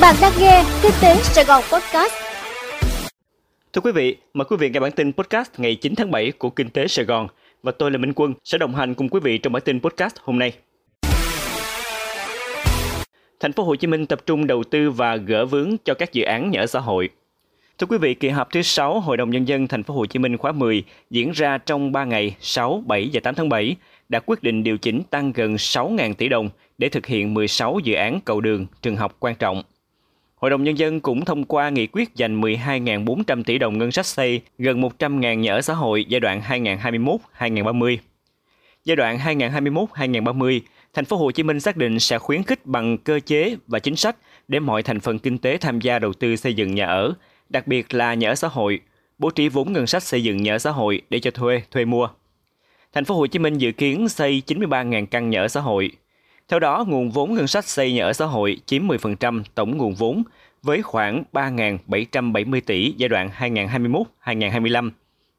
Bạn đang nghe Kinh tế Sài Gòn Podcast. Thưa quý vị, mời quý vị nghe bản tin podcast ngày 9 tháng 7 của Kinh tế Sài Gòn và tôi là Minh Quân sẽ đồng hành cùng quý vị trong bản tin podcast hôm nay. Thành phố Hồ Chí Minh tập trung đầu tư và gỡ vướng cho các dự án nhà ở xã hội. Thưa quý vị, kỳ họp thứ 6 Hội đồng nhân dân thành phố Hồ Chí Minh khóa 10 diễn ra trong 3 ngày 6, 7 và 8 tháng 7 đã quyết định điều chỉnh tăng gần 6.000 tỷ đồng để thực hiện 16 dự án cầu đường, trường học quan trọng. Hội đồng Nhân dân cũng thông qua nghị quyết dành 12.400 tỷ đồng ngân sách xây gần 100.000 nhà ở xã hội giai đoạn 2021-2030. Giai đoạn 2021-2030, thành phố Hồ Chí Minh xác định sẽ khuyến khích bằng cơ chế và chính sách để mọi thành phần kinh tế tham gia đầu tư xây dựng nhà ở, đặc biệt là nhà ở xã hội, bố trí vốn ngân sách xây dựng nhà ở xã hội để cho thuê, thuê mua. Thành phố Hồ Chí Minh dự kiến xây 93.000 căn nhà ở xã hội. Theo đó, nguồn vốn ngân sách xây nhà ở xã hội chiếm 10% tổng nguồn vốn với khoảng 3.770 tỷ giai đoạn 2021-2025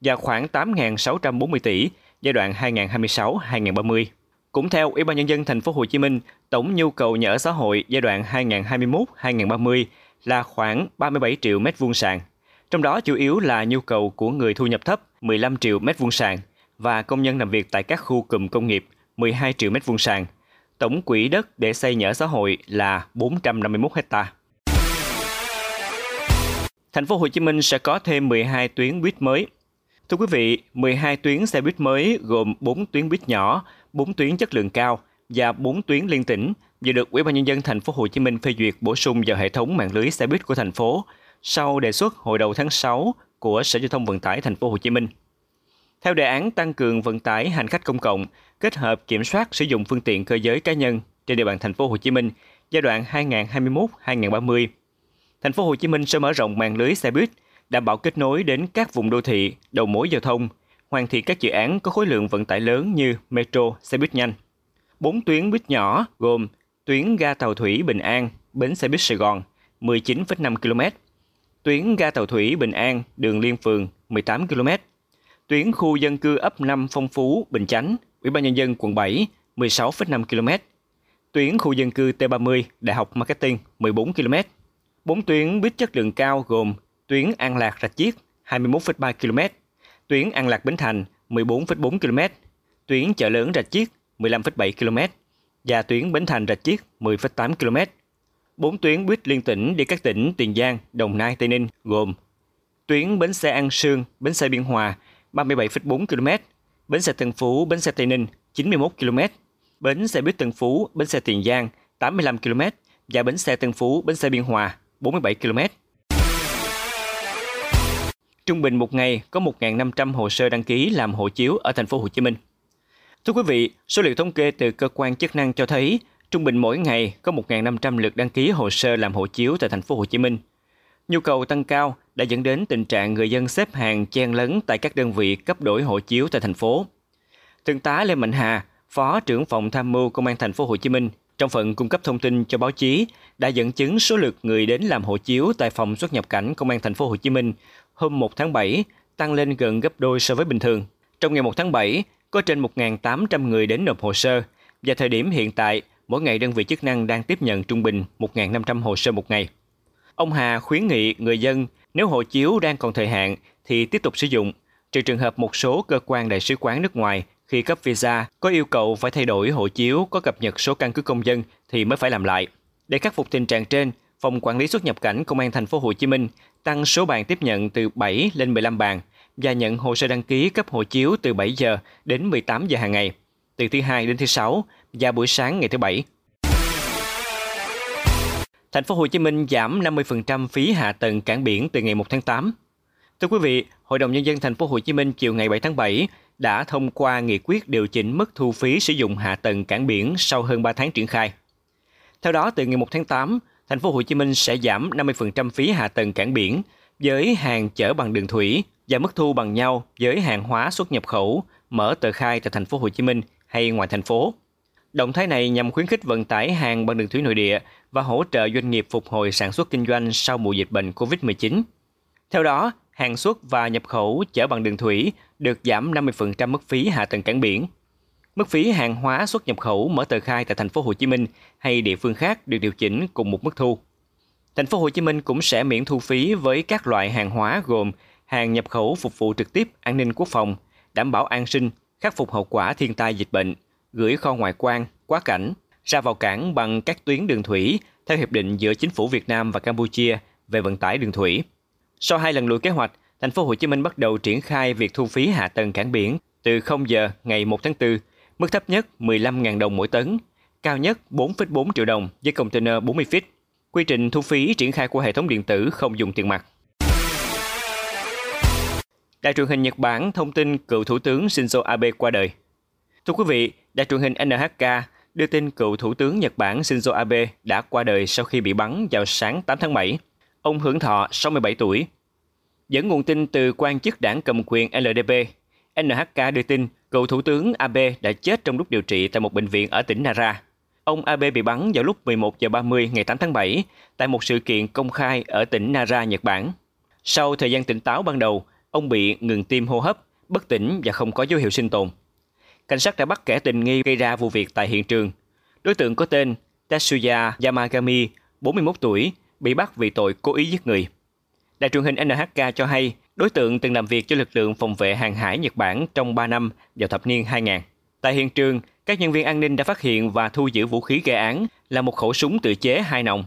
và khoảng 8.640 tỷ giai đoạn 2026-2030. Cũng theo Ủy ban nhân dân thành phố Hồ Chí Minh, tổng nhu cầu nhà ở xã hội giai đoạn 2021-2030 là khoảng 37 triệu mét vuông sàn. Trong đó chủ yếu là nhu cầu của người thu nhập thấp 15 triệu mét vuông sàn và công nhân làm việc tại các khu cụm công nghiệp 12 triệu mét vuông sàn. Tổng quỹ đất để xây nhà ở xã hội là 451 hecta. Thành phố Hồ Chí Minh sẽ có thêm 12 tuyến buýt mới. Thưa quý vị, 12 tuyến xe buýt mới gồm 4 tuyến buýt nhỏ, 4 tuyến chất lượng cao và 4 tuyến liên tỉnh vừa được Ủy ban nhân dân thành phố Hồ Chí Minh phê duyệt bổ sung vào hệ thống mạng lưới xe buýt của thành phố sau đề xuất hồi đầu tháng 6 của Sở Giao thông Vận tải thành phố Hồ Chí Minh. Theo đề án tăng cường vận tải hành khách công cộng, kết hợp kiểm soát sử dụng phương tiện cơ giới cá nhân trên địa bàn thành phố Hồ Chí Minh giai đoạn 2021-2030. Thành phố Hồ Chí Minh sẽ mở rộng mạng lưới xe buýt, đảm bảo kết nối đến các vùng đô thị, đầu mối giao thông, hoàn thiện các dự án có khối lượng vận tải lớn như metro, xe buýt nhanh. Bốn tuyến buýt nhỏ gồm tuyến ga tàu thủy Bình An, bến xe buýt Sài Gòn 19,5 km, tuyến ga tàu thủy Bình An, đường Liên Phường 18 km, tuyến khu dân cư ấp 5 Phong Phú, Bình Chánh, Ủy ban nhân dân quận 7 16,5 km, tuyến khu dân cư T30 Đại học Marketing 14 km. Bốn tuyến buýt chất lượng cao gồm tuyến An Lạc Rạch Chiếc 21,3 km, tuyến An Lạc Bến Thành 14,4 km, tuyến chợ lớn Rạch Chiếc 15,7 km và tuyến Bến Thành Rạch Chiếc 10,8 km. Bốn tuyến buýt liên tỉnh đi các tỉnh Tiền Giang, Đồng Nai, Tây Ninh gồm tuyến bến xe An Sương, bến xe Biên Hòa 37,4 km, bến xe Tân Phú, bến xe Tây Ninh 91 km, bến xe buýt Tân Phú, bến xe Tiền Giang 85 km và bến xe Tân Phú, bến xe Biên Hòa 47 km. Trung bình một ngày có 1.500 hồ sơ đăng ký làm hộ chiếu ở thành phố Hồ Chí Minh. Thưa quý vị, số liệu thống kê từ cơ quan chức năng cho thấy trung bình mỗi ngày có 1.500 lượt đăng ký hồ sơ làm hộ chiếu tại thành phố Hồ Chí Minh. Nhu cầu tăng cao đã dẫn đến tình trạng người dân xếp hàng chen lấn tại các đơn vị cấp đổi hộ chiếu tại thành phố. Thượng tá Lê Mạnh Hà, Phó trưởng phòng tham mưu Công an thành phố Hồ Chí Minh trong phần cung cấp thông tin cho báo chí đã dẫn chứng số lượt người đến làm hộ chiếu tại phòng xuất nhập cảnh Công an thành phố Hồ Chí Minh hôm 1 tháng 7 tăng lên gần gấp đôi so với bình thường. Trong ngày 1 tháng 7, có trên 1.800 người đến nộp hồ sơ và thời điểm hiện tại, mỗi ngày đơn vị chức năng đang tiếp nhận trung bình 1.500 hồ sơ một ngày. Ông Hà khuyến nghị người dân nếu hộ chiếu đang còn thời hạn thì tiếp tục sử dụng, trừ trường hợp một số cơ quan đại sứ quán nước ngoài khi cấp visa có yêu cầu phải thay đổi hộ chiếu có cập nhật số căn cứ công dân thì mới phải làm lại. Để khắc phục tình trạng trên, Phòng Quản lý xuất nhập cảnh Công an thành phố Hồ Chí Minh tăng số bàn tiếp nhận từ 7 lên 15 bàn và nhận hồ sơ đăng ký cấp hộ chiếu từ 7 giờ đến 18 giờ hàng ngày, từ thứ hai đến thứ sáu và buổi sáng ngày thứ bảy. Thành phố Hồ Chí Minh giảm 50% phí hạ tầng cảng biển từ ngày 1 tháng 8. Thưa quý vị, Hội đồng nhân dân thành phố Hồ Chí Minh chiều ngày 7 tháng 7 đã thông qua nghị quyết điều chỉnh mức thu phí sử dụng hạ tầng cảng biển sau hơn 3 tháng triển khai. Theo đó, từ ngày 1 tháng 8, thành phố Hồ Chí Minh sẽ giảm 50% phí hạ tầng cảng biển với hàng chở bằng đường thủy và mức thu bằng nhau với hàng hóa xuất nhập khẩu mở tờ khai tại thành phố Hồ Chí Minh hay ngoài thành phố. Động thái này nhằm khuyến khích vận tải hàng bằng đường thủy nội địa và hỗ trợ doanh nghiệp phục hồi sản xuất kinh doanh sau mùa dịch bệnh COVID-19. Theo đó, hàng xuất và nhập khẩu chở bằng đường thủy được giảm 50% mức phí hạ tầng cảng biển. Mức phí hàng hóa xuất nhập khẩu mở tờ khai tại thành phố Hồ Chí Minh hay địa phương khác được điều chỉnh cùng một mức thu. Thành phố Hồ Chí Minh cũng sẽ miễn thu phí với các loại hàng hóa gồm hàng nhập khẩu phục vụ trực tiếp an ninh quốc phòng, đảm bảo an sinh, khắc phục hậu quả thiên tai dịch bệnh, gửi kho ngoại quan, quá cảnh, ra vào cảng bằng các tuyến đường thủy theo hiệp định giữa chính phủ Việt Nam và Campuchia về vận tải đường thủy. Sau hai lần lùi kế hoạch, thành phố Hồ Chí Minh bắt đầu triển khai việc thu phí hạ tầng cảng biển từ 0 giờ ngày 1 tháng 4, mức thấp nhất 15.000 đồng mỗi tấn, cao nhất 4,4 triệu đồng với container 40 feet. Quy trình thu phí triển khai qua hệ thống điện tử không dùng tiền mặt. Đài truyền hình Nhật Bản thông tin cựu Thủ tướng Shinzo Abe qua đời. Thưa quý vị, đài truyền hình NHK đưa tin cựu Thủ tướng Nhật Bản Shinzo Abe đã qua đời sau khi bị bắn vào sáng 8 tháng 7. Ông hưởng thọ 67 tuổi. Dẫn nguồn tin từ quan chức đảng cầm quyền LDP, NHK đưa tin cựu Thủ tướng Abe đã chết trong lúc điều trị tại một bệnh viện ở tỉnh Nara. Ông Abe bị bắn vào lúc 11 giờ 30 ngày 8 tháng 7 tại một sự kiện công khai ở tỉnh Nara, Nhật Bản. Sau thời gian tỉnh táo ban đầu, ông bị ngừng tim hô hấp, bất tỉnh và không có dấu hiệu sinh tồn. Cảnh sát đã bắt kẻ tình nghi gây ra vụ việc tại hiện trường. Đối tượng có tên Tetsuya Yamagami, 41 tuổi, bị bắt vì tội cố ý giết người. Đài truyền hình NHK cho hay đối tượng từng làm việc cho lực lượng phòng vệ hàng hải Nhật Bản trong 3 năm vào thập niên 2000. Tại hiện trường, các nhân viên an ninh đã phát hiện và thu giữ vũ khí gây án là một khẩu súng tự chế hai nòng.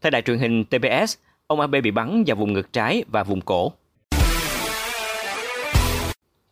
Theo đài truyền hình TBS, ông Abe bị bắn vào vùng ngực trái và vùng cổ.